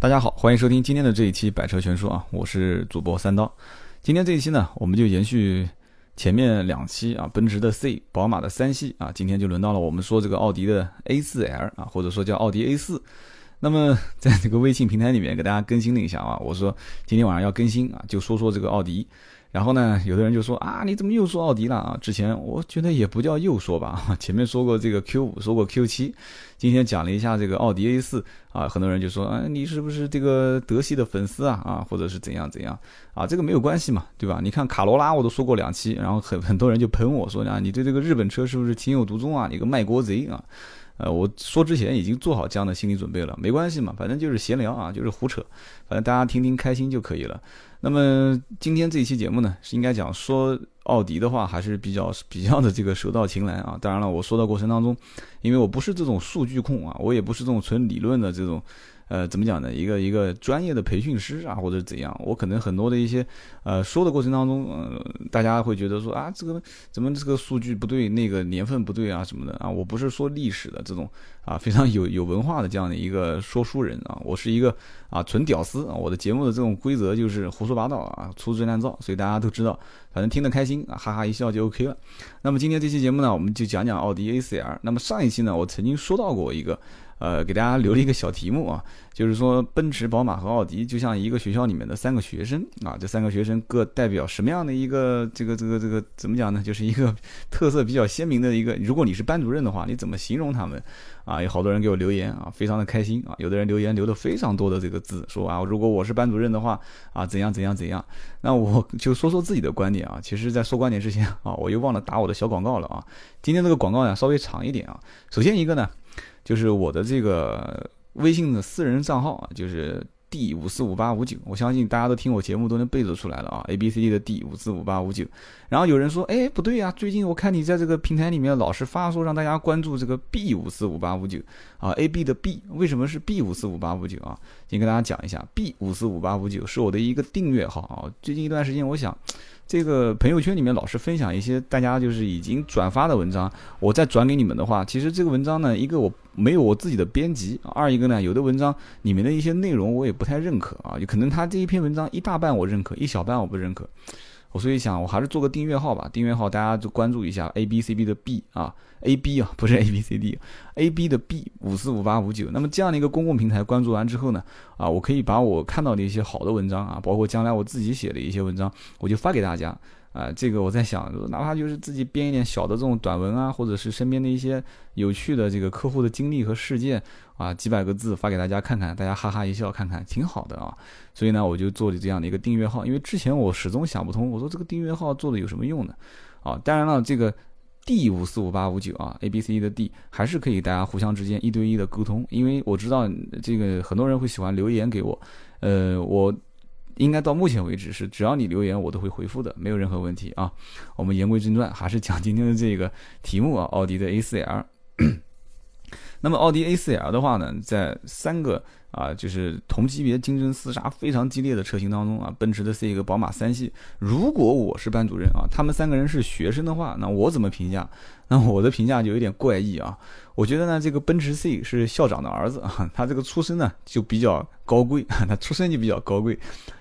大家好，欢迎收听今天的这一期《百车全说》啊，我是主播三刀。今天这一期呢，我们就延续前面两期啊，奔驰的 C、宝马的三系啊，今天就轮到了我们说这个奥迪的 A4L 啊，或者说叫奥迪 A4。那么在这个微信平台里面给大家更新了一下啊，我说今天晚上要更新啊，就说说这个奥迪。然后呢，有的人就说啊，你怎么又说奥迪了啊？之前我觉得也不叫又说吧，前面说过这个 Q 五，说过 Q 七，今天讲了一下这个奥迪 A 四啊，很多人就说啊，你是不是这个德系的粉丝啊？啊，或者是怎样怎样啊？这个没有关系嘛，对吧？你看卡罗拉我都说过两期，然后很很多人就喷我说啊，你对这个日本车是不是情有独钟啊？你个卖国贼啊！呃，我说之前已经做好这样的心理准备了，没关系嘛，反正就是闲聊啊，就是胡扯，反正大家听听开心就可以了。那么今天这一期节目呢，是应该讲说奥迪的话，还是比较 比较的这个手到擒来啊。当然了，我说的过程当中，因为我不是这种数据控啊，我也不是这种纯理论的这种。呃，怎么讲呢？一个一个专业的培训师啊，或者怎样，我可能很多的一些，呃，说的过程当中，呃，大家会觉得说啊，这个怎么这个数据不对，那个年份不对啊什么的啊。我不是说历史的这种啊，非常有有文化的这样的一个说书人啊，我是一个啊纯屌丝啊。我的节目的这种规则就是胡说八道啊，粗制滥造，所以大家都知道，反正听得开心啊，哈哈一笑就 OK 了。那么今天这期节目呢，我们就讲讲奥迪 A4L。那么上一期呢，我曾经说到过一个。呃，给大家留了一个小题目啊，就是说奔驰、宝马和奥迪就像一个学校里面的三个学生啊，这三个学生各代表什么样的一个这个这个这个怎么讲呢？就是一个特色比较鲜明的一个。如果你是班主任的话，你怎么形容他们？啊，有好多人给我留言啊，非常的开心啊。有的人留言留的非常多的这个字，说啊，如果我是班主任的话啊，怎样怎样怎样。那我就说说自己的观点啊。其实，在说观点之前啊，我又忘了打我的小广告了啊。今天这个广告呢，稍微长一点啊。首先一个呢。就是我的这个微信的私人账号啊，就是 D 五四五八五九，我相信大家都听我节目都能背得出来了啊，A B C D 的 D 五四五八五九。然后有人说，哎，不对呀，最近我看你在这个平台里面老是发说让大家关注这个 B 五四五八五九啊，A B 的 B 为什么是 B 五四五八五九啊？先跟大家讲一下，B 五四五八五九是我的一个订阅号啊。最近一段时间，我想。这个朋友圈里面老是分享一些大家就是已经转发的文章，我再转给你们的话，其实这个文章呢，一个我没有我自己的编辑，二一个呢，有的文章里面的一些内容我也不太认可啊，有可能他这一篇文章一大半我认可，一小半我不认可。我所以想，我还是做个订阅号吧。订阅号大家就关注一下 A B C B 的 B 啊，A B 啊，不是 A B C D，A B 的 B 五四五八五九。那么这样的一个公共平台关注完之后呢，啊，我可以把我看到的一些好的文章啊，包括将来我自己写的一些文章，我就发给大家。啊，这个我在想，哪怕就是自己编一点小的这种短文啊，或者是身边的一些有趣的这个客户的经历和事件啊，几百个字发给大家看看，大家哈哈一笑，看看挺好的啊。所以呢，我就做了这样的一个订阅号，因为之前我始终想不通，我说这个订阅号做的有什么用呢？啊，当然了，这个 D 五四五八五九啊，A B C 的 D 还是可以大家互相之间一对一的沟通，因为我知道这个很多人会喜欢留言给我，呃，我。应该到目前为止是，只要你留言我都会回复的，没有任何问题啊。我们言归正传，还是讲今天的这个题目啊，奥迪的 A4L。那么奥迪 A4L 的话呢，在三个啊，就是同级别竞争厮杀非常激烈的车型当中啊，奔驰的 C 和宝马三系，如果我是班主任啊，他们三个人是学生的话，那我怎么评价？那我的评价就有点怪异啊。我觉得呢，这个奔驰 C 是校长的儿子啊，他这个出身呢就比较高贵，他出身就比较高贵。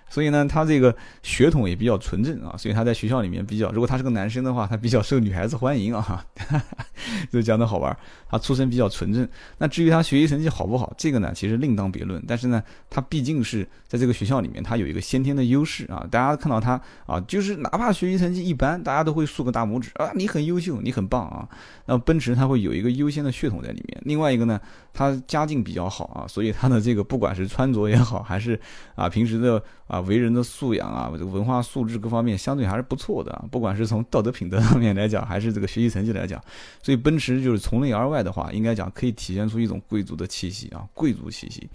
所以呢，他这个血统也比较纯正啊，所以他在学校里面比较，如果他是个男生的话，他比较受女孩子欢迎啊，就讲的好玩。他出身比较纯正，那至于他学习成绩好不好，这个呢其实另当别论。但是呢，他毕竟是在这个学校里面，他有一个先天的优势啊。大家看到他啊，就是哪怕学习成绩一般，大家都会竖个大拇指啊，你很优秀，你很棒啊。那奔驰它会有一个优先的血统在里面。另外一个呢，他家境比较好啊，所以他的这个不管是穿着也好，还是啊平时的啊为人的素养啊，这个文化素质各方面相对还是不错的啊。不管是从道德品德方面来讲，还是这个学习成绩来讲，所以奔驰就是从内而外的话，应该讲可以体现出一种贵族的气息啊，贵族气息。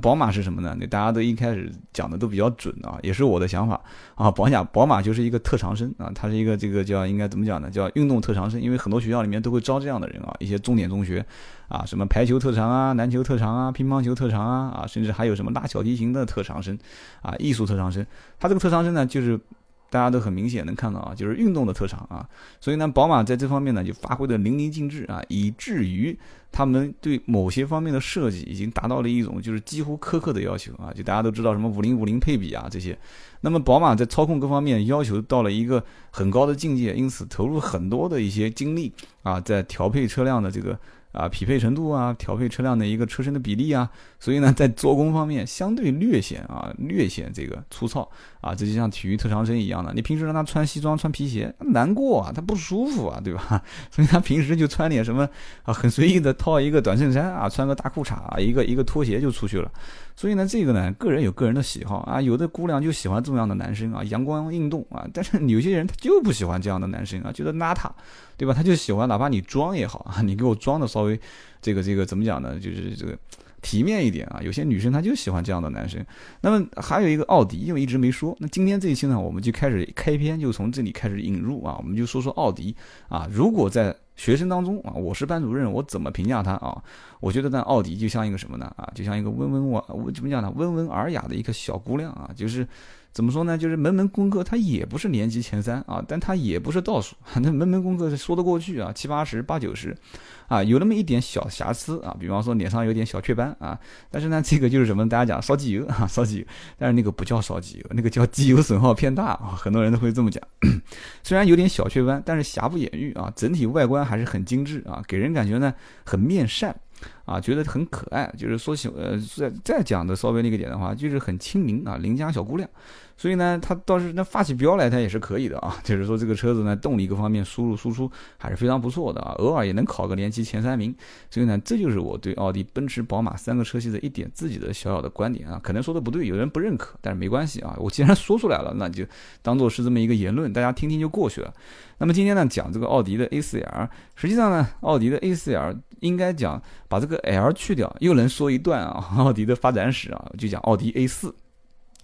宝马是什么呢？那大家都一开始讲的都比较准啊，也是我的想法啊。宝马宝马就是一个特长生啊，它是一个这个叫应该怎么讲呢？叫运动特长生，因为很多学校里面都会招这样的人啊，一些重点中学啊，什么排球特长啊、篮球特长啊、乒乓球特长啊啊，甚至还有什么拉小提琴的特长生啊、艺术特长生。他这个特长生呢，就是。大家都很明显能看到啊，就是运动的特长啊。所以呢，宝马在这方面呢就发挥的淋漓尽致啊，以至于他们对某些方面的设计已经达到了一种就是几乎苛刻的要求啊。就大家都知道什么五零五零配比啊这些，那么宝马在操控各方面要求到了一个很高的境界，因此投入很多的一些精力啊，在调配车辆的这个。啊，匹配程度啊，调配车辆的一个车身的比例啊，所以呢，在做工方面相对略显啊，略显这个粗糙啊，这就像体育特长生一样的，你平时让他穿西装穿皮鞋，难过啊，他不舒服啊，对吧？所以他平时就穿点什么啊，很随意的套一个短衬衫啊，穿个大裤衩啊，一个一个拖鞋就出去了。所以呢，这个呢，个人有个人的喜好啊，有的姑娘就喜欢这样的男生啊，阳光运动啊，但是有些人他就不喜欢这样的男生啊，觉得邋遢，对吧？他就喜欢哪怕你装也好啊，你给我装的稍微这个这个怎么讲呢？就是这个体面一点啊。有些女生她就喜欢这样的男生。那么还有一个奥迪，因为一直没说，那今天这一期呢，我们就开始开篇，就从这里开始引入啊，我们就说说奥迪啊，如果在学生当中啊，我是班主任，我怎么评价他啊？我觉得呢，奥迪就像一个什么呢？啊，就像一个温温我，怎么讲呢？温文尔雅的一个小姑娘啊，就是怎么说呢？就是门门功课，它也不是年级前三啊，但它也不是倒数，那门门功课说得过去啊，七八十、八九十，啊，有那么一点小瑕疵啊，比方说脸上有点小雀斑啊，但是呢，这个就是什么？大家讲烧机油啊，烧机油，但是那个不叫烧机油，那个叫机油损耗偏大啊，很多人都会这么讲。虽然有点小雀斑，但是瑕不掩瑜啊，整体外观还是很精致啊，给人感觉呢很面善。啊，觉得很可爱，就是说起呃，再再讲的稍微那个点的话，就是很亲民啊，邻家小姑娘。所以呢，他倒是那发起飙来，他也是可以的啊。就是说这个车子呢，动力各方面输入输出还是非常不错的啊，偶尔也能考个年级前三名。所以呢，这就是我对奥迪、奔驰、宝马三个车系的一点自己的小小的观点啊。可能说的不对，有人不认可，但是没关系啊。我既然说出来了，那就当做是这么一个言论，大家听听就过去了。那么今天呢，讲这个奥迪的 A4L，实际上呢，奥迪的 A4L 应该讲把这个 L 去掉，又能说一段啊，奥迪的发展史啊，就讲奥迪 A 四。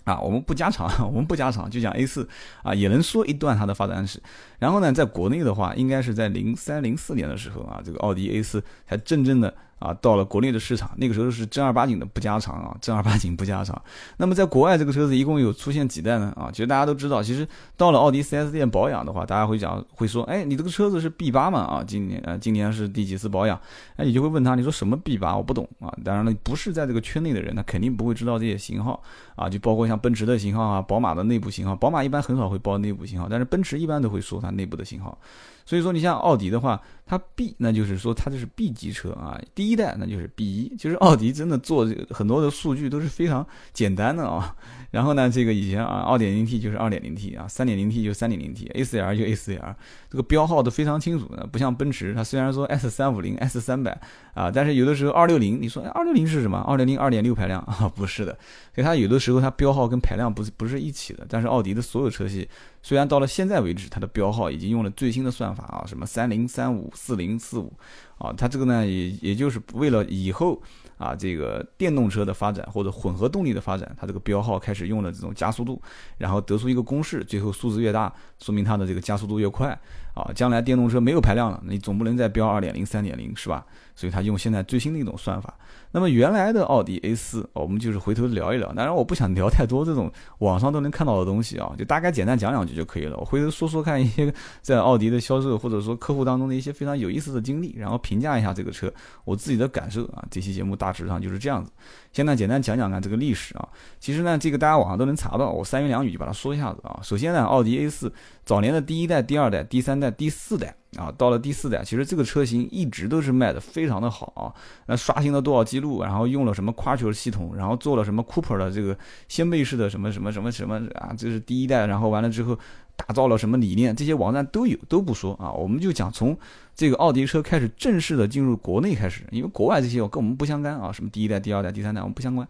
啊，我们不加长，我们不加长，就讲 A 四啊，也能说一段它的发展史。然后呢，在国内的话，应该是在零三零四年的时候啊，这个奥迪 A 四才真正的。啊，到了国内的市场，那个时候是正儿八经的不加长啊，正儿八经不加长。那么在国外，这个车子一共有出现几代呢？啊，其实大家都知道，其实到了奥迪 4S 店保养的话，大家会讲会说，哎，你这个车子是 B 八嘛？啊，今年呃今年是第几次保养？哎，你就会问他，你说什么 B 八？我不懂啊。当然了，不是在这个圈内的人，他肯定不会知道这些型号啊，就包括像奔驰的型号啊，宝马的内部型号。宝马一般很少会报内部型号，但是奔驰一般都会说它内部的型号。所以说，你像奥迪的话，它 B 那就是说它就是 B 级车啊，第一代那就是 B 一，就是奥迪真的做这个很多的数据都是非常简单的啊。然后呢，这个以前啊，二点零 T 就是二点零 T 啊，三点零 T 就三点零 T，A4L 就 A4L，这个标号都非常清楚的，不像奔驰，它虽然说 S 三五零、S 三百啊，但是有的时候二六零，你说二六零是什么？二零零二点六排量 啊，不是的，所以它有的时候它标号跟排量不是不是一起的。但是奥迪的所有车系，虽然到了现在为止，它的标号已经用了最新的算法啊，什么三零三五、四零四五啊，它这个呢也也就是为了以后。啊，这个电动车的发展或者混合动力的发展，它这个标号开始用了这种加速度，然后得出一个公式，最后数字越大，说明它的这个加速度越快。啊，将来电动车没有排量了，你总不能再标二点零、三点零是吧？所以它用现在最新的一种算法。那么原来的奥迪 A 四，我们就是回头聊一聊。当然我不想聊太多这种网上都能看到的东西啊，就大概简单讲两句就可以了。我回头说说看一些在奥迪的销售或者说客户当中的一些非常有意思的经历，然后评价一下这个车我自己的感受啊。这期节目大致上就是这样子。现在简单讲讲看这个历史啊。其实呢，这个大家网上都能查到，我三言两语就把它说一下子啊。首先呢，奥迪 A 四早年的第一代、第二代、第三代、第四代。啊，到了第四代，其实这个车型一直都是卖的非常的好啊。那刷新了多少记录？然后用了什么夸球系统？然后做了什么 Cooper 的这个掀背式的什么什么什么什么啊？这是第一代。然后完了之后，打造了什么理念？这些网站都有，都不说啊。我们就讲从这个奥迪车开始正式的进入国内开始，因为国外这些我跟我们不相干啊。什么第一代、第二代、第三代，我们不相关。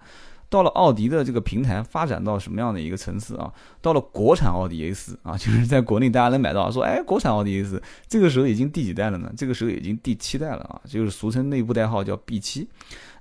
到了奥迪的这个平台发展到什么样的一个层次啊？到了国产奥迪 A 四啊，就是在国内大家能买到，说哎，国产奥迪 A 四，这个时候已经第几代了呢？这个时候已经第七代了啊，就是俗称内部代号叫 B 七。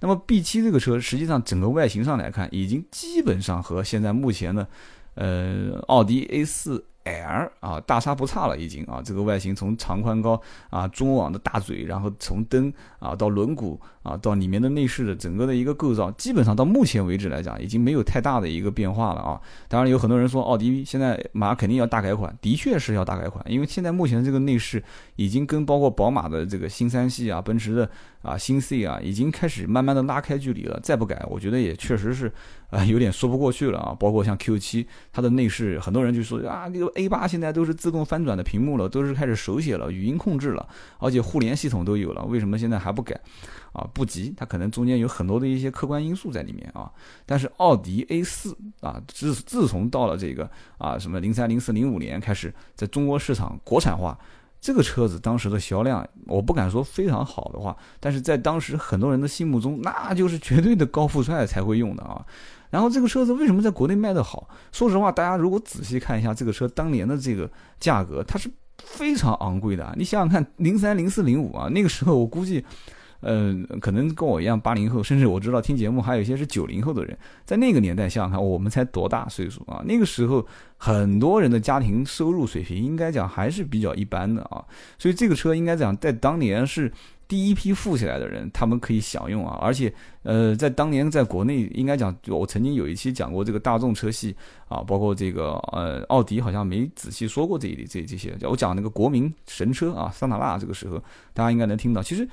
那么 B 七这个车实际上整个外形上来看，已经基本上和现在目前的呃奥迪 A 四 L 啊，大差不差了已经啊，这个外形从长宽高啊，中网的大嘴，然后从灯啊到轮毂啊到里面的内饰的整个的一个构造，基本上到目前为止来讲，已经没有太大的一个变化了啊。当然有很多人说奥迪现在马上肯定要大改款，的确是要大改款，因为现在目前这个内饰已经跟包括宝马的这个新三系啊，奔驰的啊新 C 啊，已经开始慢慢的拉开距离了，再不改，我觉得也确实是。啊，有点说不过去了啊！包括像 Q7，它的内饰，很多人就说啊，这个 A8 现在都是自动翻转的屏幕了，都是开始手写了，语音控制了，而且互联系统都有了，为什么现在还不改？啊，不急，它可能中间有很多的一些客观因素在里面啊。但是奥迪 A4 啊，自自从到了这个啊什么零三、零四、零五年开始在中国市场国产化。这个车子当时的销量，我不敢说非常好的话，但是在当时很多人的心目中，那就是绝对的高富帅才会用的啊。然后这个车子为什么在国内卖得好？说实话，大家如果仔细看一下这个车当年的这个价格，它是非常昂贵的。你想想看，零三、零四、零五啊，那个时候我估计。嗯，可能跟我一样八零后，甚至我知道听节目还有一些是九零后的人，在那个年代想想看，我们才多大岁数啊？那个时候很多人的家庭收入水平应该讲还是比较一般的啊，所以这个车应该讲在当年是第一批富起来的人，他们可以享用啊。而且呃，在当年在国内应该讲，我曾经有一期讲过这个大众车系啊，包括这个呃奥迪好像没仔细说过这一这这些，我讲那个国民神车啊桑塔纳，这个时候大家应该能听到，其实。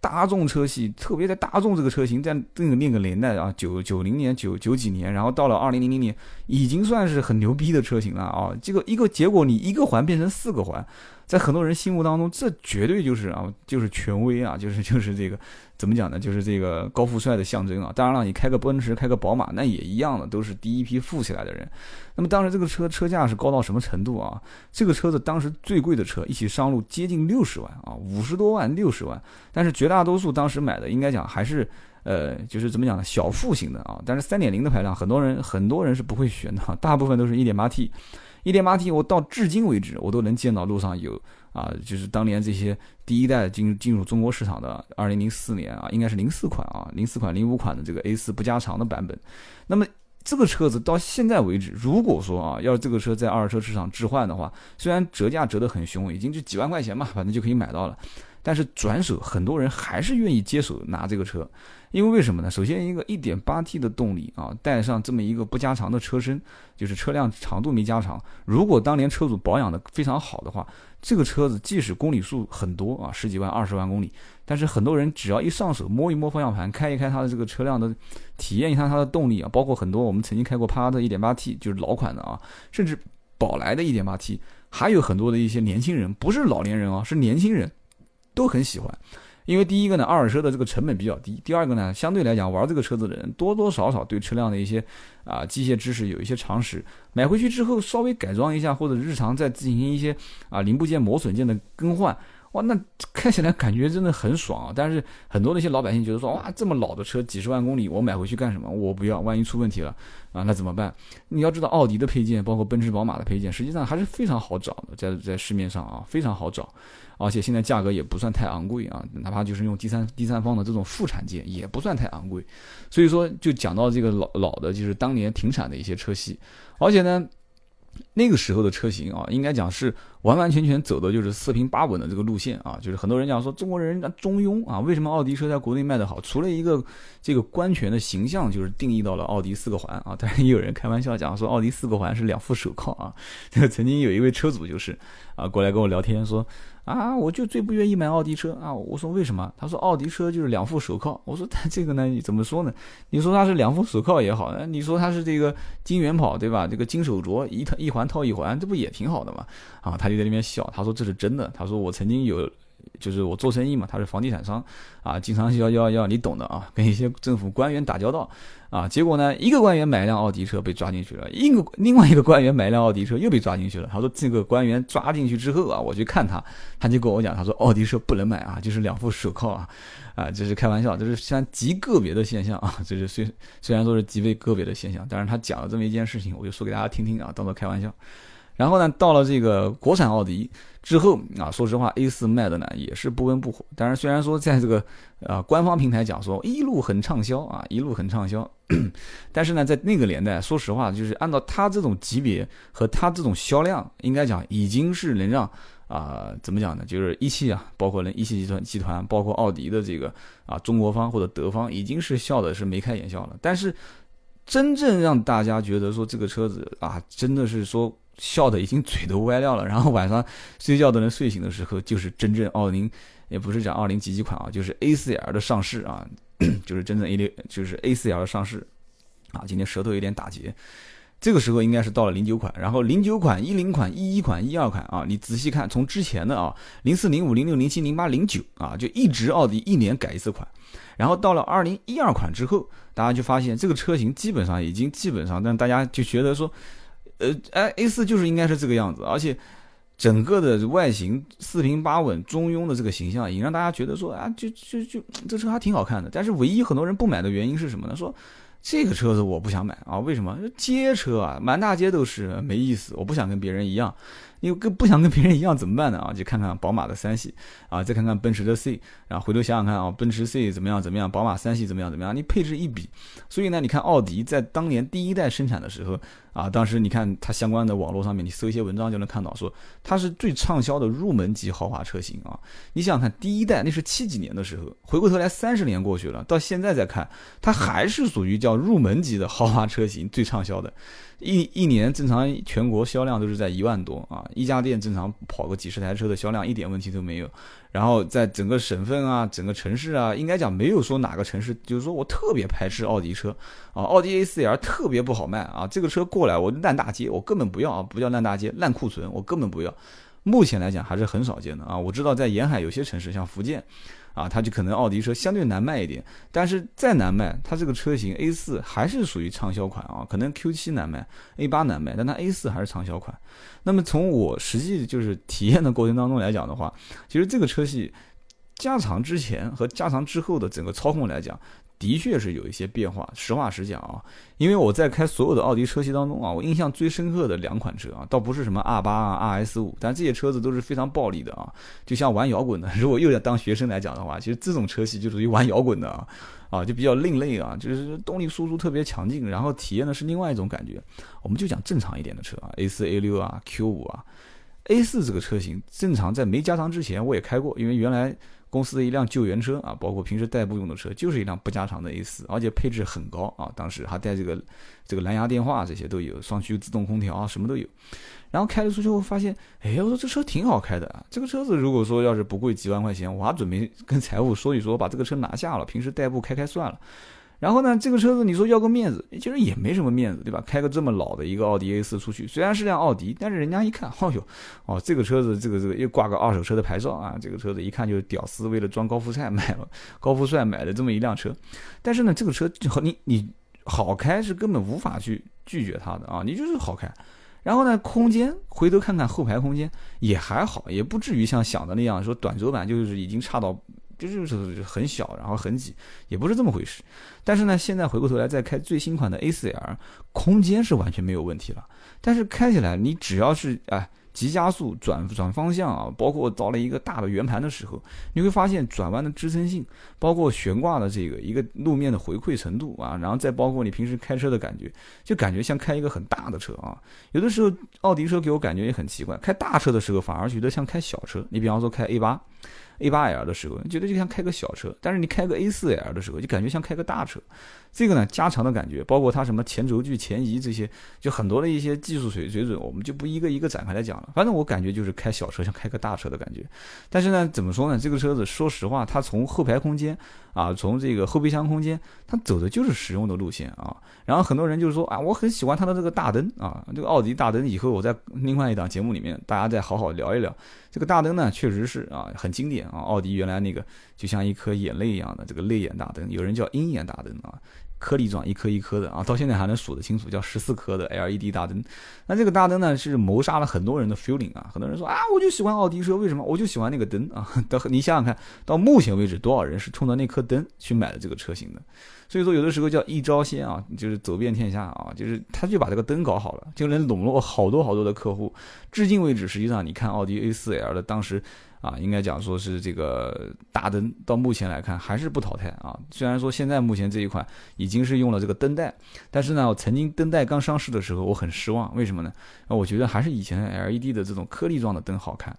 大众车系，特别在大众这个车型，在那个那个年代啊，九九零年、九九几年，然后到了二零零零年，已经算是很牛逼的车型了啊！这个一个结果，你一个环变成四个环。在很多人心目当中，这绝对就是啊，就是权威啊，就是就是这个怎么讲呢？就是这个高富帅的象征啊。当然了，你开个奔驰，开个宝马，那也一样的，都是第一批富起来的人。那么当时这个车车价是高到什么程度啊？这个车子当时最贵的车一起上路接近六十万啊，五十多万、六十万。但是绝大多数当时买的，应该讲还是呃，就是怎么讲呢？小富型的啊。但是三点零的排量，很多人很多人是不会选的，大部分都是一点八 T。一点八 T，我到至今为止，我都能见到路上有啊，就是当年这些第一代进进入中国市场的，二零零四年啊，应该是零四款啊，零四款、零五款的这个 A 四不加长的版本。那么这个车子到现在为止，如果说啊，要是这个车在二手车市场置换的话，虽然折价折得很凶，已经就几万块钱嘛，反正就可以买到了，但是转手很多人还是愿意接手拿这个车。因为为什么呢？首先，一个 1.8T 的动力啊，带上这么一个不加长的车身，就是车辆长度没加长。如果当年车主保养的非常好的话，这个车子即使公里数很多啊，十几万、二十万公里，但是很多人只要一上手摸一摸方向盘，开一开它的这个车辆的，体验一下它的动力啊，包括很多我们曾经开过帕萨特 1.8T，就是老款的啊，甚至宝来的 1.8T，还有很多的一些年轻人，不是老年人啊，是年轻人，都很喜欢。因为第一个呢，二手车的这个成本比较低；第二个呢，相对来讲，玩这个车子的人多多少少对车辆的一些啊机械知识有一些常识。买回去之后稍微改装一下，或者日常再进行一些啊零部件磨损件的更换，哇，那开起来感觉真的很爽啊！但是很多那些老百姓觉得说，哇，这么老的车几十万公里，我买回去干什么？我不要，万一出问题了啊，那怎么办？你要知道，奥迪的配件，包括奔驰、宝马的配件，实际上还是非常好找的，在在市面上啊，非常好找。而且现在价格也不算太昂贵啊，哪怕就是用第三第三方的这种副产件，也不算太昂贵。所以说，就讲到这个老老的，就是当年停产的一些车系，而且呢。那个时候的车型啊，应该讲是完完全全走的就是四平八稳的这个路线啊，就是很多人讲说中国人中庸啊，为什么奥迪车在国内卖得好？除了一个这个官权的形象，就是定义到了奥迪四个环啊，当然也有人开玩笑讲说奥迪四个环是两副手铐啊，这 个曾经有一位车主就是啊过来跟我聊天说。啊，我就最不愿意买奥迪车啊！我说为什么？他说奥迪车就是两副手铐。我说但这个呢，你怎么说呢？你说它是两副手铐也好，你说它是这个金元宝对吧？这个金手镯一套一环套一环，这不也挺好的吗？啊，他就在那边笑，他说这是真的。他说我曾经有。就是我做生意嘛，他是房地产商，啊，经常要要要你懂的啊，跟一些政府官员打交道，啊，结果呢，一个官员买一辆奥迪车被抓进去了，一个另外一个官员买一辆奥迪车又被抓进去了。他说这个官员抓进去之后啊，我去看他，他就跟我讲，他说奥迪车不能买啊，就是两副手铐啊，啊，这是开玩笑，这是像极个别的现象啊，这是虽虽然说是极为个别的现象，但是他讲了这么一件事情，我就说给大家听听啊，当做开玩笑。然后呢，到了这个国产奥迪之后啊，说实话，A 四卖的呢也是不温不火。但是虽然说在这个啊官方平台讲说一路很畅销啊，一路很畅销，但是呢，在那个年代，说实话，就是按照它这种级别和它这种销量，应该讲已经是能让啊怎么讲呢？就是一汽啊，包括呢一汽集团集团，包括奥迪的这个啊中国方或者德方，已经是笑的是眉开眼笑了。但是真正让大家觉得说这个车子啊，真的是说。笑的已经嘴都歪掉了，然后晚上睡觉都能睡醒的时候，就是真正奥林，也不是讲奥林几几款啊，就是 A4L 的上市啊，就是真正 A 六，就是 A4L 的上市啊。今天舌头有点打结，这个时候应该是到了零九款，然后零九款、一零款、一一款、一二款啊，你仔细看，从之前的啊零四、零五、零六、零七、零八、零九啊，就一直奥迪一年改一次款，然后到了二零一二款之后，大家就发现这个车型基本上已经基本上，但大家就觉得说。呃，哎，A 四就是应该是这个样子，而且整个的外形四平八稳、中庸的这个形象，也让大家觉得说啊，就就就这车还挺好看的。但是唯一很多人不买的原因是什么呢？说这个车子我不想买啊，为什么？街车啊，满大街都是，没意思，我不想跟别人一样。你跟不想跟别人一样怎么办呢？啊，就看看宝马的三系啊，再看看奔驰的 C，然后回头想想看啊，奔驰 C 怎么样怎么样，宝马三系怎么样怎么样？你配置一比，所以呢，你看奥迪在当年第一代生产的时候啊，当时你看它相关的网络上面，你搜一些文章就能看到，说它是最畅销的入门级豪华车型啊。你想想看，第一代那是七几年的时候，回过头来三十年过去了，到现在再看，它还是属于叫入门级的豪华车型最畅销的。一一年正常全国销量都是在一万多啊，一家店正常跑个几十台车的销量一点问题都没有。然后在整个省份啊，整个城市啊，应该讲没有说哪个城市就是说我特别排斥奥迪车啊，奥迪 A 四 L 特别不好卖啊，这个车过来我烂大街，我根本不要啊，不叫烂大街，烂库存我根本不要。目前来讲还是很少见的啊，我知道在沿海有些城市，像福建。啊，它就可能奥迪车相对难卖一点，但是再难卖，它这个车型 A 四还是属于畅销款啊。可能 Q 七难卖，A 八难卖，但它 A 四还是畅销款。那么从我实际就是体验的过程当中来讲的话，其实这个车系加长之前和加长之后的整个操控来讲。的确是有一些变化，实话实讲啊，因为我在开所有的奥迪车系当中啊，我印象最深刻的两款车啊，倒不是什么 R 八啊、R S 五，但这些车子都是非常暴力的啊，就像玩摇滚的。如果又要当学生来讲的话，其实这种车系就属于玩摇滚的啊，啊，就比较另类啊，就是动力输出特别强劲，然后体验的是另外一种感觉。我们就讲正常一点的车啊，A 四、A 六啊、Q 五啊，A 四这个车型正常在没加长之前我也开过，因为原来。公司的一辆救援车啊，包括平时代步用的车，就是一辆不加长的 A 四，而且配置很高啊。当时还带这个这个蓝牙电话，这些都有，双驱自动空调啊，什么都有。然后开了出去后发现，哎，我说这车挺好开的啊。这个车子如果说要是不贵几万块钱，我还准备跟财务说一说，把这个车拿下了，平时代步开开算了。然后呢，这个车子你说要个面子，其实也没什么面子，对吧？开个这么老的一个奥迪 A 四出去，虽然是辆奥迪，但是人家一看，哦哟，哦，这个车子，这个这个又挂个二手车的牌照啊，这个车子一看就是屌丝为了装高富帅买了，高富帅买的这么一辆车。但是呢，这个车就你你好开是根本无法去拒绝它的啊，你就是好开。然后呢，空间回头看看后排空间也还好，也不至于像想的那样说短轴版就是已经差到。就是很小，然后很挤，也不是这么回事。但是呢，现在回过头来再开最新款的 A4L，空间是完全没有问题了。但是开起来，你只要是哎急加速、转转方向啊，包括到了一个大的圆盘的时候，你会发现转弯的支撑性，包括悬挂的这个一个路面的回馈程度啊，然后再包括你平时开车的感觉，就感觉像开一个很大的车啊。有的时候奥迪车给我感觉也很奇怪，开大车的时候反而觉得像开小车。你比方说开 A 八。A8L 的时候，觉得就像开个小车，但是你开个 A4L 的时候，就感觉像开个大车。这个呢，加长的感觉，包括它什么前轴距、前移这些，就很多的一些技术水水准，我们就不一个一个展开来讲了。反正我感觉就是开小车像开个大车的感觉。但是呢，怎么说呢？这个车子说实话，它从后排空间啊，从这个后备箱空间，它走的就是实用的路线啊。然后很多人就是说啊，我很喜欢它的这个大灯啊，这个奥迪大灯。以后我在另外一档节目里面，大家再好好聊一聊。这个大灯呢，确实是啊，很经典啊。奥迪原来那个就像一颗眼泪一样的这个泪眼大灯，有人叫鹰眼大灯啊。颗粒状，一颗一颗的啊，到现在还能数得清楚，叫十四颗的 LED 大灯。那这个大灯呢，是谋杀了很多人的 feeling 啊，很多人说啊，我就喜欢奥迪车，为什么？我就喜欢那个灯啊。到你想想看，到目前为止，多少人是冲着那颗灯去买的这个车型的？所以说，有的时候叫一招鲜啊，就是走遍天下啊，就是他就把这个灯搞好了，就能笼络好多好多的客户。至今为止，实际上你看奥迪 A4L 的当时啊，应该讲说是这个大灯，到目前来看还是不淘汰啊。虽然说现在目前这一款已经是用了这个灯带，但是呢，我曾经灯带刚上市的时候，我很失望，为什么呢？啊，我觉得还是以前 LED 的这种颗粒状的灯好看。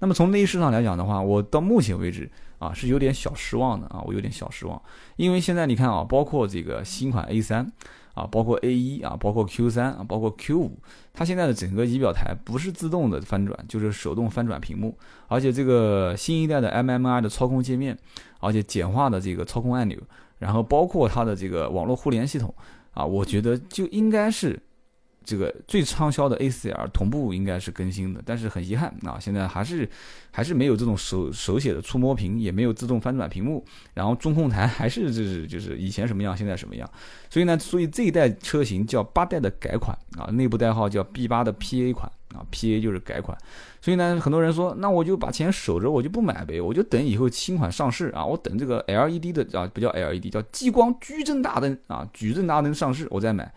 那么从内饰上来讲的话，我到目前为止啊是有点小失望的啊，我有点小失望，因为现在你看啊，包括这个新款 A 三啊，包括 A 一啊，包括 Q 三啊，包括 Q 五，它现在的整个仪表台不是自动的翻转，就是手动翻转屏幕，而且这个新一代的 MMI 的操控界面，而且简化的这个操控按钮，然后包括它的这个网络互联系统啊，我觉得就应该是。这个最畅销的 A4L 同步应该是更新的，但是很遗憾啊，现在还是还是没有这种手手写的触摸屏，也没有自动翻转屏幕，然后中控台还是就是就是以前什么样，现在什么样。所以呢，所以这一代车型叫八代的改款啊，内部代号叫 B 八的 PA 款啊，PA 就是改款。所以呢，很多人说，那我就把钱守着，我就不买呗，我就等以后新款上市啊，我等这个 LED 的啊，不叫 LED，叫激光矩阵大灯啊，矩阵大灯上市我再买。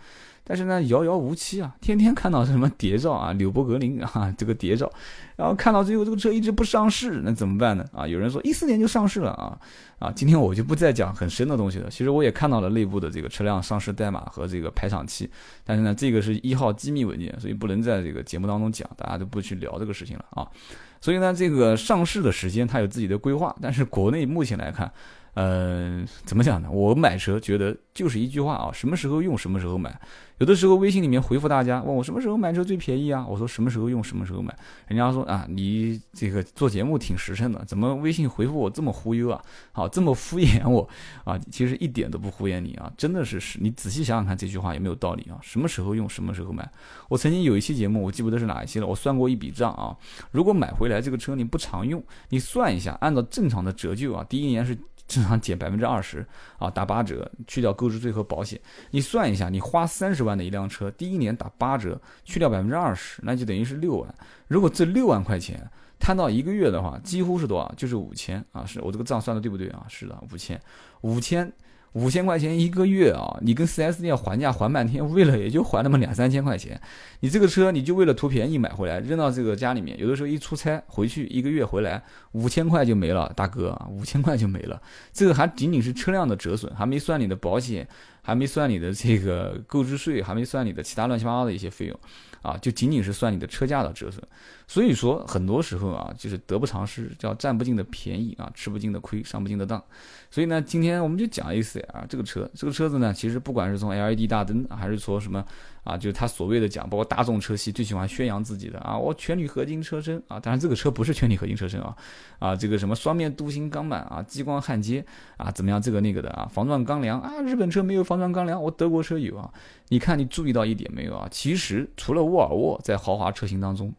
但是呢，遥遥无期啊！天天看到什么谍照啊，纽博格林啊，这个谍照，然后看到最后这个车一直不上市，那怎么办呢？啊，有人说一四年就上市了啊啊！今天我就不再讲很深的东西了。其实我也看到了内部的这个车辆上市代码和这个排场期，但是呢，这个是一号机密文件，所以不能在这个节目当中讲，大家都不去聊这个事情了啊。所以呢，这个上市的时间它有自己的规划，但是国内目前来看。呃，怎么讲呢？我买车觉得就是一句话啊，什么时候用什么时候买。有的时候微信里面回复大家，问我什么时候买车最便宜啊？我说什么时候用什么时候买。人家说啊，你这个做节目挺实诚的，怎么微信回复我这么忽悠啊？好，这么敷衍我啊？其实一点都不敷衍你啊，真的是是。你仔细想想看，这句话有没有道理啊？什么时候用什么时候买。我曾经有一期节目，我记不得是哪一期了，我算过一笔账啊。如果买回来这个车你不常用，你算一下，按照正常的折旧啊，第一年是。正常减百分之二十啊，打八折，去掉购置税和保险。你算一下，你花三十万的一辆车，第一年打八折，去掉百分之二十，那就等于是六万。如果这六万块钱摊到一个月的话，几乎是多少？就是五千啊！是我这个账算的对不对啊？是的，五千，五千。五千块钱一个月啊，你跟 4S 店还价还半天，为了也就还那么两三千块钱。你这个车你就为了图便宜买回来，扔到这个家里面，有的时候一出差回去一个月回来，五千块就没了，大哥，五千块就没了。这个还仅仅是车辆的折损，还没算你的保险，还没算你的这个购置税，还没算你的其他乱七八糟的一些费用。啊，就仅仅是算你的车价的折损，所以说很多时候啊，就是得不偿失，叫占不尽的便宜啊，吃不尽的亏，上不尽的当。所以呢，今天我们就讲 A4L 这个车，这个车子呢，其实不管是从 LED 大灯，还是说什么。啊，就是他所谓的讲，包括大众车系最喜欢宣扬自己的啊，我全铝合金车身啊，当然这个车不是全铝合金车身啊，啊，这个什么双面镀锌钢板啊，激光焊接啊，怎么样这个那个的啊，防撞钢梁啊，日本车没有防撞钢梁，我德国车有啊，你看你注意到一点没有啊？其实除了沃尔沃在豪华车型当中。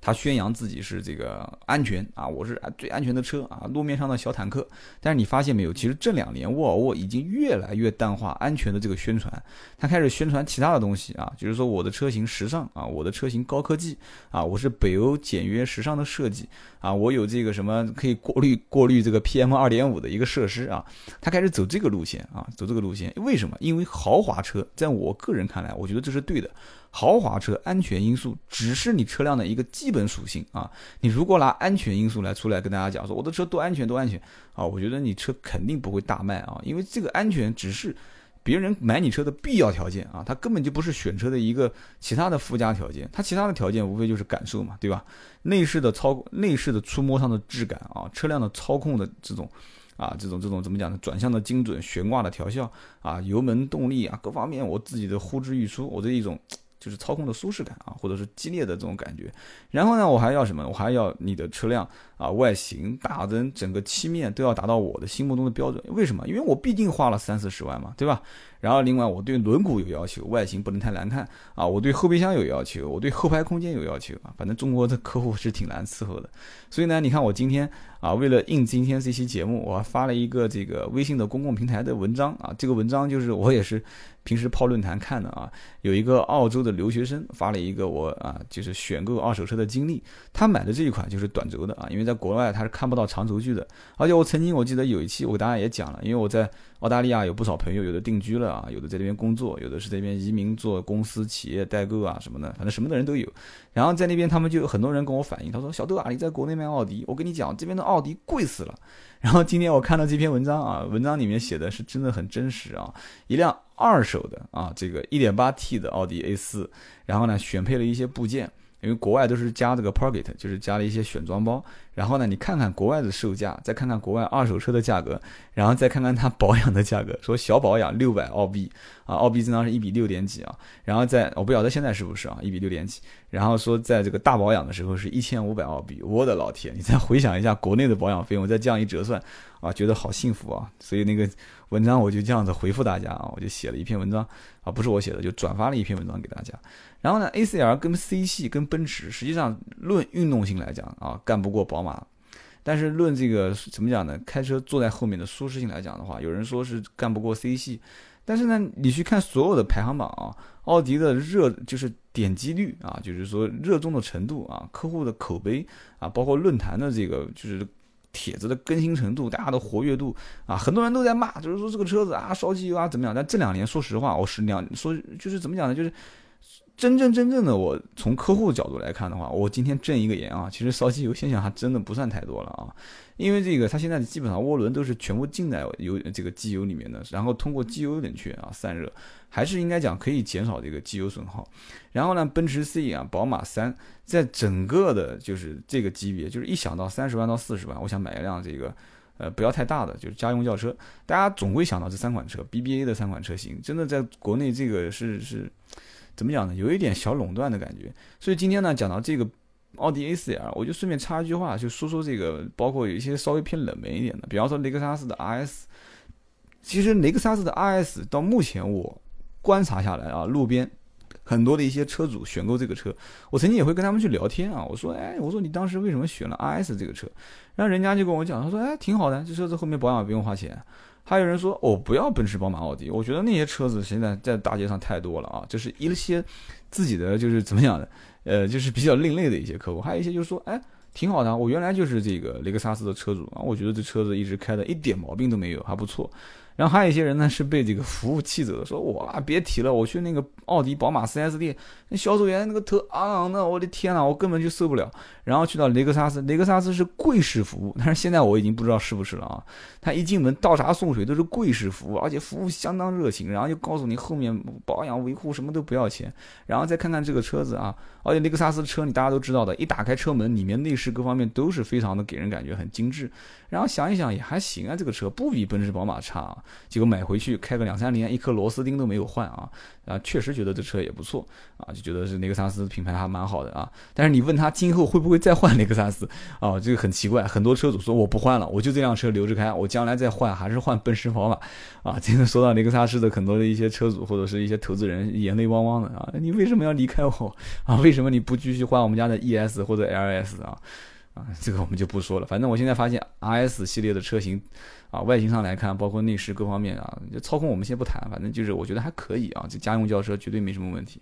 他宣扬自己是这个安全啊，我是最安全的车啊，路面上的小坦克。但是你发现没有，其实这两年沃尔沃已经越来越淡化安全的这个宣传，他开始宣传其他的东西啊，就是说我的车型时尚啊，我的车型高科技啊，我是北欧简约时尚的设计啊，我有这个什么可以过滤过滤这个 PM 二点五的一个设施啊，他开始走这个路线啊，走这个路线。为什么？因为豪华车在我个人看来，我觉得这是对的。豪华车安全因素只是你车辆的一个基本属性啊！你如果拿安全因素来出来跟大家讲说我的车多安全多安全啊，我觉得你车肯定不会大卖啊，因为这个安全只是别人买你车的必要条件啊，它根本就不是选车的一个其他的附加条件，它其他的条件无非就是感受嘛，对吧？内饰的操内饰的触摸上的质感啊，车辆的操控的这种啊这种这种怎么讲呢？转向的精准，悬挂的调校啊，油门动力啊，各方面我自己的呼之欲出，我这一种。就是操控的舒适感啊，或者是激烈的这种感觉。然后呢，我还要什么？我还要你的车辆啊，外形、大灯、整个漆面都要达到我的心目中的标准。为什么？因为我毕竟花了三四十万嘛，对吧？然后另外我对轮毂有要求，外形不能太难看啊。我对后备箱有要求，我对后排空间有要求啊。反正中国的客户是挺难伺候的。所以呢，你看我今天啊，为了应今天这期节目，我还发了一个这个微信的公共平台的文章啊。这个文章就是我也是平时泡论坛看的啊。有一个澳洲的留学生发了一个我啊，就是选购二手车的经历。他买的这一款就是短轴的啊，因为在国外他是看不到长轴距的。而且我曾经我记得有一期我给大家也讲了，因为我在。澳大利亚有不少朋友，有的定居了啊，有的在这边工作，有的是这边移民做公司、企业代购啊什么的，反正什么的人都有。然后在那边，他们就有很多人跟我反映，他说：“小豆啊，你在国内卖奥迪，我跟你讲，这边的奥迪贵死了。”然后今天我看到这篇文章啊，文章里面写的是真的很真实啊，一辆二手的啊，这个 1.8T 的奥迪 A4，然后呢选配了一些部件。因为国外都是加这个 pocket，就是加了一些选装包。然后呢，你看看国外的售价，再看看国外二手车的价格，然后再看看它保养的价格，说小保养六百澳币啊，澳币正常是一比六点几啊。然后在我不晓得现在是不是啊，一比六点几。然后说在这个大保养的时候是一千五百澳币，我的老天！你再回想一下国内的保养费用，再这样一折算啊，觉得好幸福啊。所以那个文章我就这样子回复大家啊，我就写了一篇文章啊，不是我写的，就转发了一篇文章给大家。然后呢，A C R 跟 C 系跟奔驰，实际上论运动性来讲啊，干不过宝马。但是论这个怎么讲呢？开车坐在后面的舒适性来讲的话，有人说是干不过 C 系。但是呢，你去看所有的排行榜啊，奥迪的热就是点击率啊，就是说热衷的程度啊，客户的口碑啊，包括论坛的这个就是帖子的更新程度，大家的活跃度啊，很多人都在骂，就是说这个车子啊烧机油啊怎么样？但这两年说实话，我是两说就是怎么讲呢？就是。真正真正的我从客户角度来看的话，我今天证一个言啊，其实烧机油现象还真的不算太多了啊，因为这个它现在基本上涡轮都是全部浸在油这个机油里面的，然后通过机油冷却啊散热，还是应该讲可以减少这个机油损耗。然后呢，奔驰 C 啊，宝马三，在整个的就是这个级别，就是一想到三十万到四十万，我想买一辆这个呃不要太大的就是家用轿车，大家总会想到这三款车 BBA 的三款车型，真的在国内这个是是。怎么讲呢？有一点小垄断的感觉。所以今天呢，讲到这个奥迪 A4L，我就顺便插一句话，就说说这个，包括有一些稍微偏冷门一点的，比方说雷克萨斯的 RS。其实雷克萨斯的 RS 到目前我观察下来啊，路边很多的一些车主选购这个车，我曾经也会跟他们去聊天啊。我说，哎，我说你当时为什么选了 RS 这个车？然后人家就跟我讲，他说，哎，挺好的，这车子后面保养不用花钱。还有人说，我不要奔驰、宝马、奥迪，我觉得那些车子现在在大街上太多了啊，就是一些自己的就是怎么讲的，呃，就是比较另类的一些客户，还有一些就是说，哎，挺好的，我原来就是这个雷克萨斯的车主啊，我觉得这车子一直开的一点毛病都没有，还不错。然后还有一些人呢是被这个服务气走的，说哇别提了，我去那个奥迪、宝马 4S 店，那销售员那个头昂昂的，我的天呐，我根本就受不了。然后去到雷克萨斯，雷克萨斯是贵式服务，但是现在我已经不知道是不是了啊。他一进门倒茶送水都是贵式服务，而且服务相当热情，然后就告诉你后面保养维护什么都不要钱。然后再看看这个车子啊，而且雷克萨斯车你大家都知道的，一打开车门，里面内饰各方面都是非常的给人感觉很精致。然后想一想也还行啊，这个车不比奔驰、宝马差啊。结果买回去开个两三年，一颗螺丝钉都没有换啊啊，确实觉得这车也不错啊，就觉得是雷克萨斯品牌还蛮好的啊。但是你问他今后会不会再换雷克萨斯啊？这个很奇怪，很多车主说我不换了，我就这辆车留着开，我将来再换还是换奔驰、宝马啊。今天说到雷克萨斯的很多的一些车主或者是一些投资人眼泪汪汪的啊，你为什么要离开我啊？为什么你不继续换我们家的 ES 或者 LS 啊？啊，这个我们就不说了。反正我现在发现 RS 系列的车型，啊，外形上来看，包括内饰各方面啊，就操控我们先不谈，反正就是我觉得还可以啊。这家用轿车绝对没什么问题。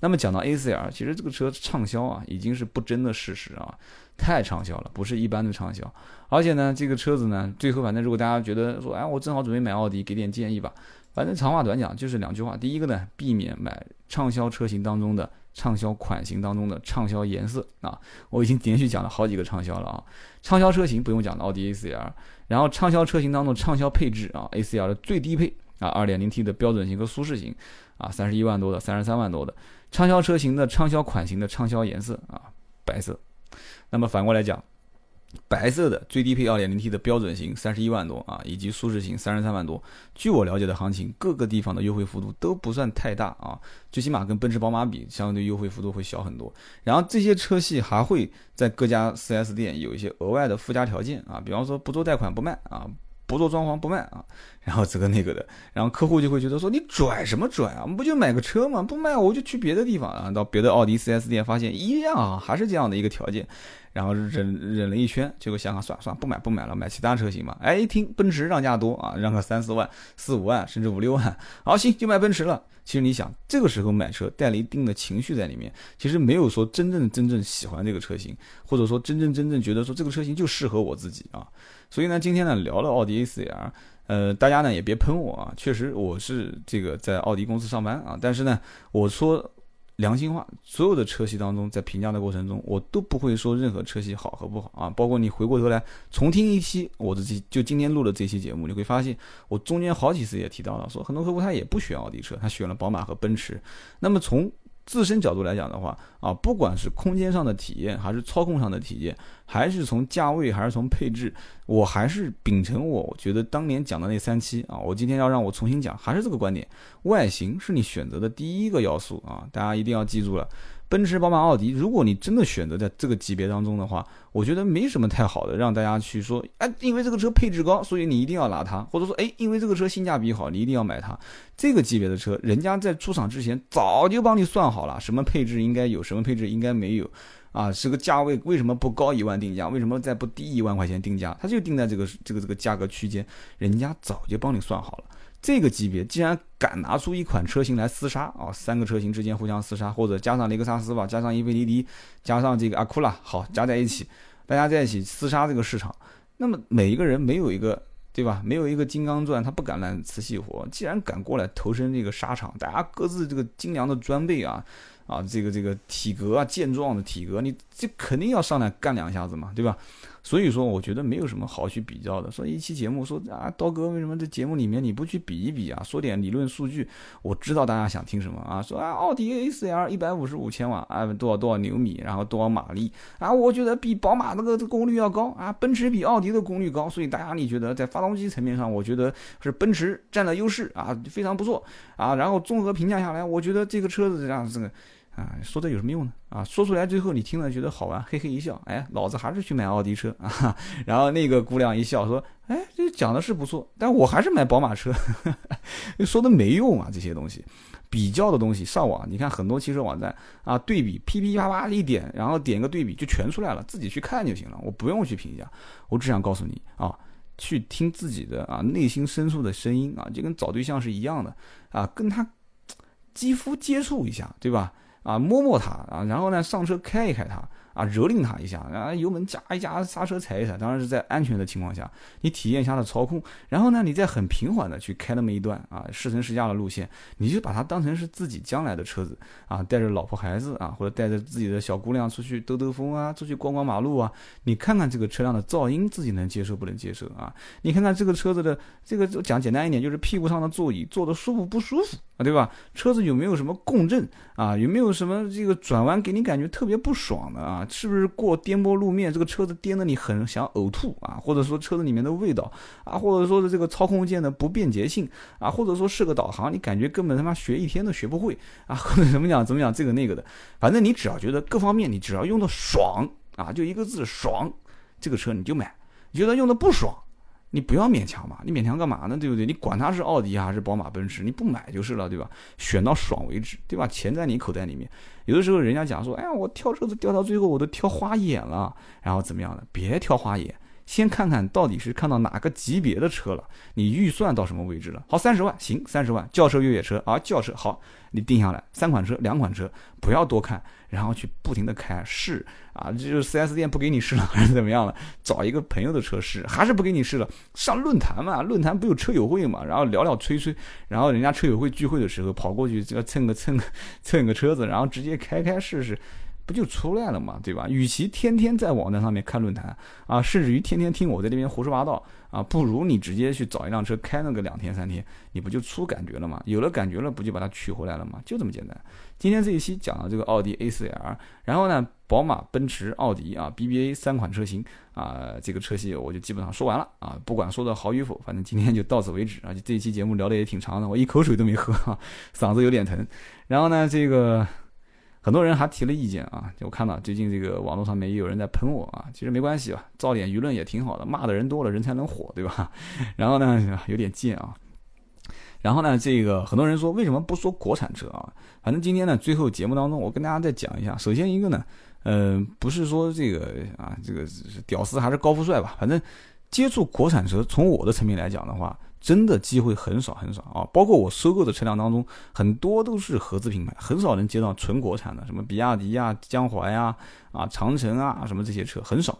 那么讲到 A C R，其实这个车畅销啊，已经是不争的事实啊，太畅销了，不是一般的畅销。而且呢，这个车子呢，最后反正如果大家觉得说，哎，我正好准备买奥迪，给点建议吧。反正长话短讲就是两句话。第一个呢，避免买畅销车型当中的。畅销款型当中的畅销颜色啊，我已经连续讲了好几个畅销了啊。畅销车型不用讲了，奥迪 A C R。然后畅销车型当中畅销配置啊，A C R 的最低配啊二点零 T 的标准型和舒适型啊，三十一万多的，三十三万多的。畅销车型的畅销款型的畅销颜色啊，白色。那么反过来讲白色的最低配 2.0T 的标准型三十一万多啊，以及舒适型三十三万多。据我了解的行情，各个地方的优惠幅度都不算太大啊，最起码跟奔驰、宝马比，相对优惠幅度会小很多。然后这些车系还会在各家 4S 店有一些额外的附加条件啊，比方说不做贷款不卖啊。不做装潢不卖啊，然后这个那个的，然后客户就会觉得说你拽什么拽啊？不就买个车吗？不卖我就去别的地方啊，到别的奥迪 4S 店发现一样啊，还是这样的一个条件，然后忍忍了一圈，结果想想算了算了，不买不买了，买其他车型嘛。哎，一听奔驰让价多啊，让个三四万、四五万甚至五六万，好行就买奔驰了。其实你想，这个时候买车带了一定的情绪在里面，其实没有说真正真正喜欢这个车型，或者说真正真正觉得说这个车型就适合我自己啊。所以呢，今天呢聊了奥迪 A4L，呃，大家呢也别喷我啊，确实我是这个在奥迪公司上班啊，但是呢，我说。良心话，所有的车系当中，在评价的过程中，我都不会说任何车系好和不好啊。包括你回过头来重听一期我的这就今天录的这期节目，你会发现我中间好几次也提到了，说很多客户他也不选奥迪车，他选了宝马和奔驰。那么从自身角度来讲的话，啊，不管是空间上的体验，还是操控上的体验，还是从价位，还是从配置，我还是秉承我觉得当年讲的那三期啊，我今天要让我重新讲，还是这个观点，外形是你选择的第一个要素啊，大家一定要记住了。奔驰、宝马、奥迪，如果你真的选择在这个级别当中的话，我觉得没什么太好的让大家去说，哎，因为这个车配置高，所以你一定要拿它，或者说，哎，因为这个车性价比好，你一定要买它。这个级别的车，人家在出厂之前早就帮你算好了，什么配置应该有，什么配置应该没有，啊，这个价位为什么不高一万定价，为什么再不低一万块钱定价，它就定在这个这个这个价格区间，人家早就帮你算好了。这个级别既然敢拿出一款车型来厮杀啊，三个车型之间互相厮杀，或者加上雷克萨斯吧，加上英菲尼迪，加上这个阿库拉，好加在一起，大家在一起厮杀这个市场。那么每一个人没有一个对吧？没有一个金刚钻，他不敢揽瓷器活。既然敢过来投身这个沙场，大家各自这个精良的装备啊。啊，这个这个体格啊，健壮的体格，你这肯定要上来干两下子嘛，对吧？所以说，我觉得没有什么好去比较的。说一期节目，说啊，刀哥为什么这节目里面你不去比一比啊？说点理论数据，我知道大家想听什么啊？说啊，奥迪 A4L 一百五十五千瓦啊，多少多少牛米，然后多少马力啊？我觉得比宝马那个功率要高啊，奔驰比奥迪的功率高，所以大家你觉得在发动机层面上，我觉得是奔驰占了优势啊，非常不错啊。然后综合评价下来，我觉得这个车子这样这个。啊，说这有什么用呢？啊，说出来最后你听了觉得好玩，嘿嘿一笑，哎，老子还是去买奥迪车啊。然后那个姑娘一笑说，哎，这讲的是不错，但我还是买宝马车。说的没用啊，这些东西，比较的东西，上网你看很多汽车网站啊，对比噼噼啪啪一点，然后点个对比就全出来了，自己去看就行了，我不用去评价，我只想告诉你啊，去听自己的啊内心深处的声音啊，就跟找对象是一样的啊，跟他 肌肤接触一下，对吧？啊，摸摸它啊，然后呢，上车开一开它。啊，蹂躏它一下，然后油门加一加，刹车踩一踩，当然是在安全的情况下，你体验一下它的操控，然后呢，你再很平缓的去开那么一段啊，试乘试驾的路线，你就把它当成是自己将来的车子啊，带着老婆孩子啊，或者带着自己的小姑娘出去兜兜风啊，出去逛逛马路啊，你看看这个车辆的噪音自己能接受不能接受啊？你看看这个车子的这个讲简单一点，就是屁股上的座椅坐的舒服不舒服啊，对吧？车子有没有什么共振啊？有没有什么这个转弯给你感觉特别不爽的啊？是不是过颠簸路面，这个车子颠得你很想呕吐啊？或者说车子里面的味道啊？或者说是这个操控键的不便捷性啊？或者说是个导航，你感觉根本他妈学一天都学不会啊？或者怎么讲怎么讲这个那个的，反正你只要觉得各方面你只要用的爽啊，就一个字爽，这个车你就买。你觉得用的不爽？你不要勉强嘛，你勉强干嘛呢？对不对？你管它是奥迪还是宝马、奔驰，你不买就是了，对吧？选到爽为止，对吧？钱在你口袋里面。有的时候人家讲说，哎呀，我挑车子挑到最后我都挑花眼了，然后怎么样的？别挑花眼，先看看到底是看到哪个级别的车了，你预算到什么位置了？好，三十万行，三十万轿车、越野车啊，轿车好，你定下来三款车、两款车，不要多看。然后去不停的开试啊，这就是 4S 店不给你试了还是怎么样了？找一个朋友的车试，还是不给你试了？上论坛嘛，论坛不有车友会嘛？然后聊聊吹吹，然后人家车友会聚会的时候跑过去，这个蹭个蹭蹭个车子，然后直接开开试试，不就出来了嘛，对吧？与其天天在网站上面看论坛啊，甚至于天天听我在那边胡说八道啊，不如你直接去找一辆车开那个两天三天，你不就出感觉了吗？有了感觉了，不就把它取回来了吗？就这么简单。今天这一期讲了这个奥迪 A4L，然后呢，宝马、奔驰、奥迪啊，BBA 三款车型啊，这个车系我就基本上说完了啊，不管说的好与否，反正今天就到此为止啊。这一期节目聊的也挺长的，我一口水都没喝啊，嗓子有点疼。然后呢，这个。很多人还提了意见啊，我看到最近这个网络上面也有人在喷我啊，其实没关系吧，造点舆论也挺好的，骂的人多了，人才能火，对吧？然后呢，有点贱啊。然后呢，这个很多人说为什么不说国产车啊？反正今天呢，最后节目当中我跟大家再讲一下。首先一个呢，呃，不是说这个啊，这个屌丝还是高富帅吧？反正接触国产车，从我的层面来讲的话。真的机会很少很少啊！包括我收购的车辆当中，很多都是合资品牌，很少能接到纯国产的，什么比亚迪呀、江淮呀、啊长城啊什么这些车很少。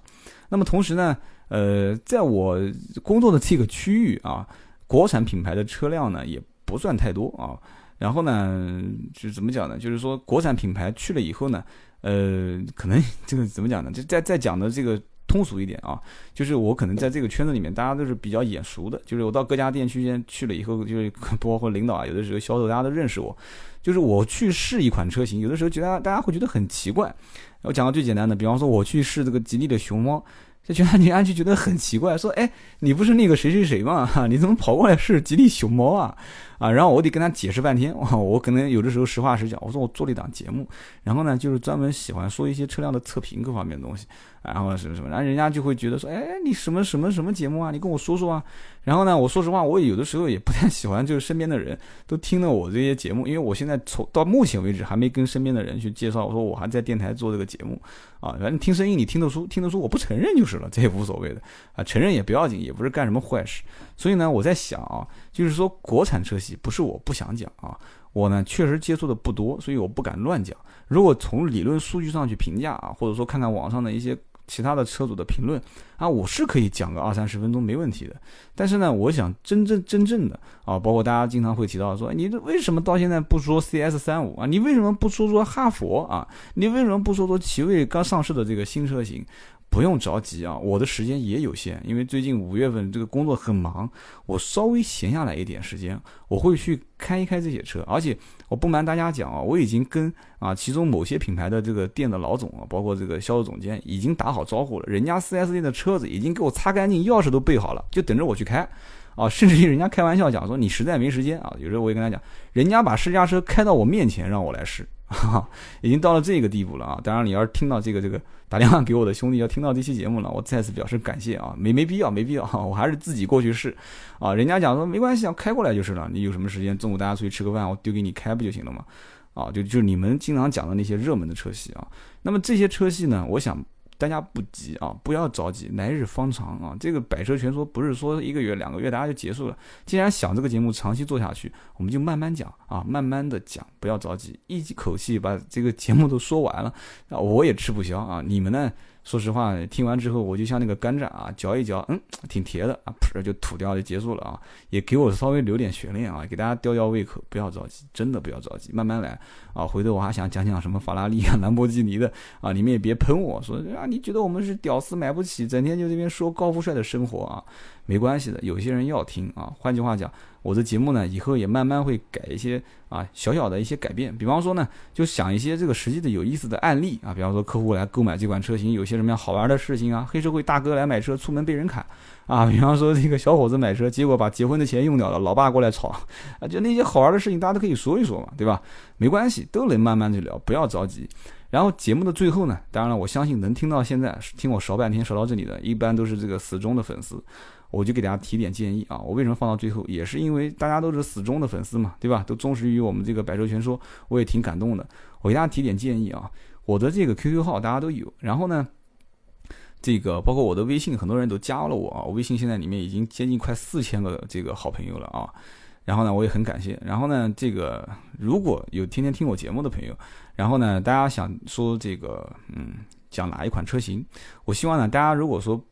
那么同时呢，呃，在我工作的这个区域啊，国产品牌的车辆呢也不算太多啊。然后呢，就怎么讲呢？就是说国产品牌去了以后呢，呃，可能 这个怎么讲呢？就在在讲的这个。通俗一点啊，就是我可能在这个圈子里面，大家都是比较眼熟的。就是我到各家店区间去了以后，就是 包括领导啊，有的时候销售大家都认识我。就是我去试一款车型，有的时候觉得大家会觉得很奇怪。我讲个最简单的，比方说我去试这个吉利的熊猫。就觉得你安就觉得很奇怪，说，哎，你不是那个谁谁谁吗？你怎么跑过来试吉利熊猫啊？啊，然后我得跟他解释半天。我可能有的时候实话实讲，我说我做了一档节目，然后呢，就是专门喜欢说一些车辆的测评各方面的东西，然后什么什么，然后人家就会觉得说，哎，你什么什么什么节目啊？你跟我说说啊。然后呢，我说实话，我有的时候也不太喜欢，就是身边的人都听了我这些节目，因为我现在从到目前为止还没跟身边的人去介绍，我说我还在电台做这个节目。啊，反正听声音你听得出，听得出我不承认就是了，这也无所谓的啊，承认也不要紧，也不是干什么坏事。所以呢，我在想啊，就是说国产车系不是我不想讲啊，我呢确实接触的不多，所以我不敢乱讲。如果从理论数据上去评价啊，或者说看看网上的一些。其他的车主的评论啊，我是可以讲个二三十分钟没问题的。但是呢，我想真正真正的啊，包括大家经常会提到说，你这为什么到现在不说 CS 三五啊？你为什么不说说哈佛啊？你为什么不说说奇瑞刚上市的这个新车型？不用着急啊，我的时间也有限，因为最近五月份这个工作很忙，我稍微闲下来一点时间，我会去开一开这些车。而且我不瞒大家讲啊，我已经跟啊其中某些品牌的这个店的老总啊，包括这个销售总监已经打好招呼了，人家 4S 店的车子已经给我擦干净，钥匙都备好了，就等着我去开。啊，甚至于人家开玩笑讲说你实在没时间啊，有时候我也跟他讲，人家把试驾车开到我面前让我来试。哈，已经到了这个地步了啊！当然，你要是听到这个这个打电话给我的兄弟要听到这期节目了，我再次表示感谢啊！没没必要，没必要，我还是自己过去试啊。人家讲说没关系，啊开过来就是了。你有什么时间，中午大家出去吃个饭，我丢给你开不就行了吗？啊，就就你们经常讲的那些热门的车系啊。那么这些车系呢，我想。大家不急啊，不要着急，来日方长啊。这个百车全说不是说一个月两个月大家就结束了。既然想这个节目长期做下去，我们就慢慢讲啊，慢慢的讲，不要着急，一口气把这个节目都说完了，啊，我也吃不消啊。你们呢？说实话，听完之后，我就像那个甘蔗啊，嚼一嚼，嗯，挺甜的啊，噗就吐掉就结束了啊，也给我稍微留点悬念啊，给大家吊吊胃口，不要着急，真的不要着急，慢慢来啊。回头我还想讲讲什么法拉利啊、兰博基尼的啊，你们也别喷我说啊，你觉得我们是屌丝买不起，整天就这边说高富帅的生活啊，没关系的，有些人要听啊。换句话讲。我的节目呢，以后也慢慢会改一些啊，小小的一些改变。比方说呢，就想一些这个实际的有意思的案例啊。比方说，客户来购买这款车型，有些什么样好玩的事情啊？黑社会大哥来买车，出门被人砍啊。比方说，这个小伙子买车，结果把结婚的钱用掉了，老爸过来吵啊。就那些好玩的事情，大家都可以说一说嘛，对吧？没关系，都能慢慢去聊，不要着急。然后节目的最后呢，当然了，我相信能听到现在听我勺半天勺到这里的，一般都是这个死忠的粉丝。我就给大家提点建议啊，我为什么放到最后，也是因为大家都是死忠的粉丝嘛，对吧？都忠实于我们这个百车全说，我也挺感动的。我给大家提点建议啊，我的这个 QQ 号大家都有，然后呢，这个包括我的微信，很多人都加了我啊，我微信现在里面已经接近快四千个这个好朋友了啊。然后呢，我也很感谢。然后呢，这个如果有天天听我节目的朋友，然后呢，大家想说这个嗯，讲哪一款车型，我希望呢，大家如果说。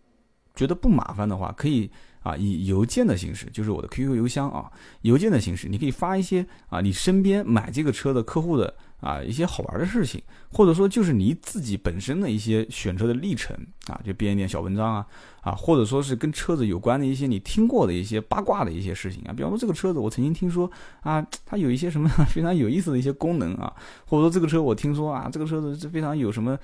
觉得不麻烦的话，可以啊以邮件的形式，就是我的 QQ 邮箱啊，邮件的形式，你可以发一些啊你身边买这个车的客户的啊一些好玩的事情，或者说就是你自己本身的一些选车的历程啊，就编一点小文章啊啊，或者说是跟车子有关的一些你听过的一些八卦的一些事情啊，比方说这个车子我曾经听说啊，它有一些什么 非常有意思的一些功能啊，或者说这个车我听说啊，这个车子是非常有什么。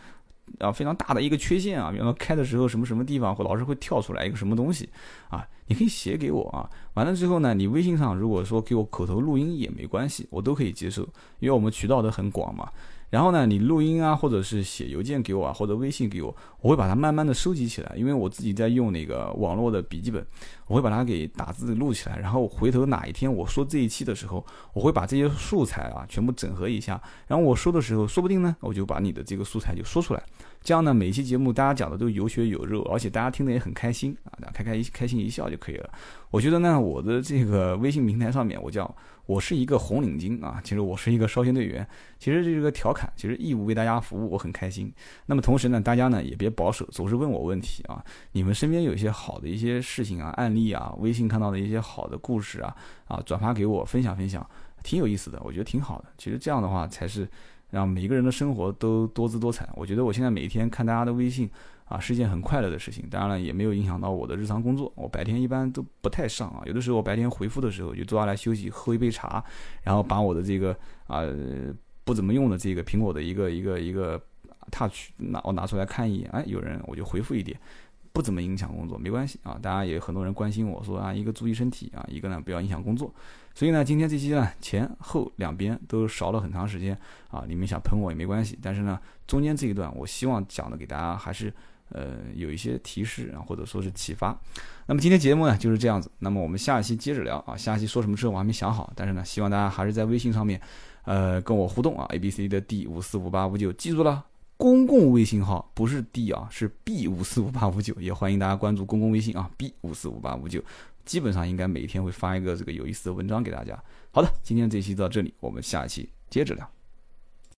啊，非常大的一个缺陷啊，比方说开的时候什么什么地方会老是会跳出来一个什么东西啊，你可以写给我啊。完了之后呢，你微信上如果说给我口头录音也没关系，我都可以接受，因为我们渠道都很广嘛。然后呢，你录音啊，或者是写邮件给我啊，或者微信给我，我会把它慢慢的收集起来，因为我自己在用那个网络的笔记本，我会把它给打字录起来，然后回头哪一天我说这一期的时候，我会把这些素材啊全部整合一下，然后我说的时候，说不定呢，我就把你的这个素材就说出来。这样呢，每一期节目大家讲的都有血有肉，而且大家听得也很开心啊，开开开心一笑就可以了。我觉得呢，我的这个微信平台上面，我叫我是一个红领巾啊，其实我是一个少先队员，其实这是个调侃，其实义务为大家服务，我很开心。那么同时呢，大家呢也别保守，总是问我问题啊，你们身边有一些好的一些事情啊、案例啊，微信看到的一些好的故事啊，啊，转发给我分享分享，挺有意思的，我觉得挺好的。其实这样的话才是。让每一个人的生活都多姿多彩。我觉得我现在每一天看大家的微信啊，是一件很快乐的事情。当然了，也没有影响到我的日常工作。我白天一般都不太上啊，有的时候我白天回复的时候就坐下来休息，喝一杯茶，然后把我的这个啊不怎么用的这个苹果的一个一个一个 Touch 拿我拿出来看一眼，哎，有人我就回复一点。不怎么影响工作，没关系啊。大家也很多人关心我说啊，一个注意身体啊，一个呢不要影响工作。所以呢，今天这期呢前后两边都少了很长时间啊。你们想喷我也没关系，但是呢中间这一段，我希望讲的给大家还是呃有一些提示啊，或者说是启发。那么今天节目呢就是这样子。那么我们下一期接着聊啊，下一期说什么车我还没想好，但是呢希望大家还是在微信上面呃跟我互动啊，A B C 的 D 五四五八五九，记住了。公共微信号不是 D 啊，是 B 五四五八五九，也欢迎大家关注公共微信啊，B 五四五八五九，基本上应该每天会发一个这个有意思的文章给大家。好的，今天这期到这里，我们下一期接着聊。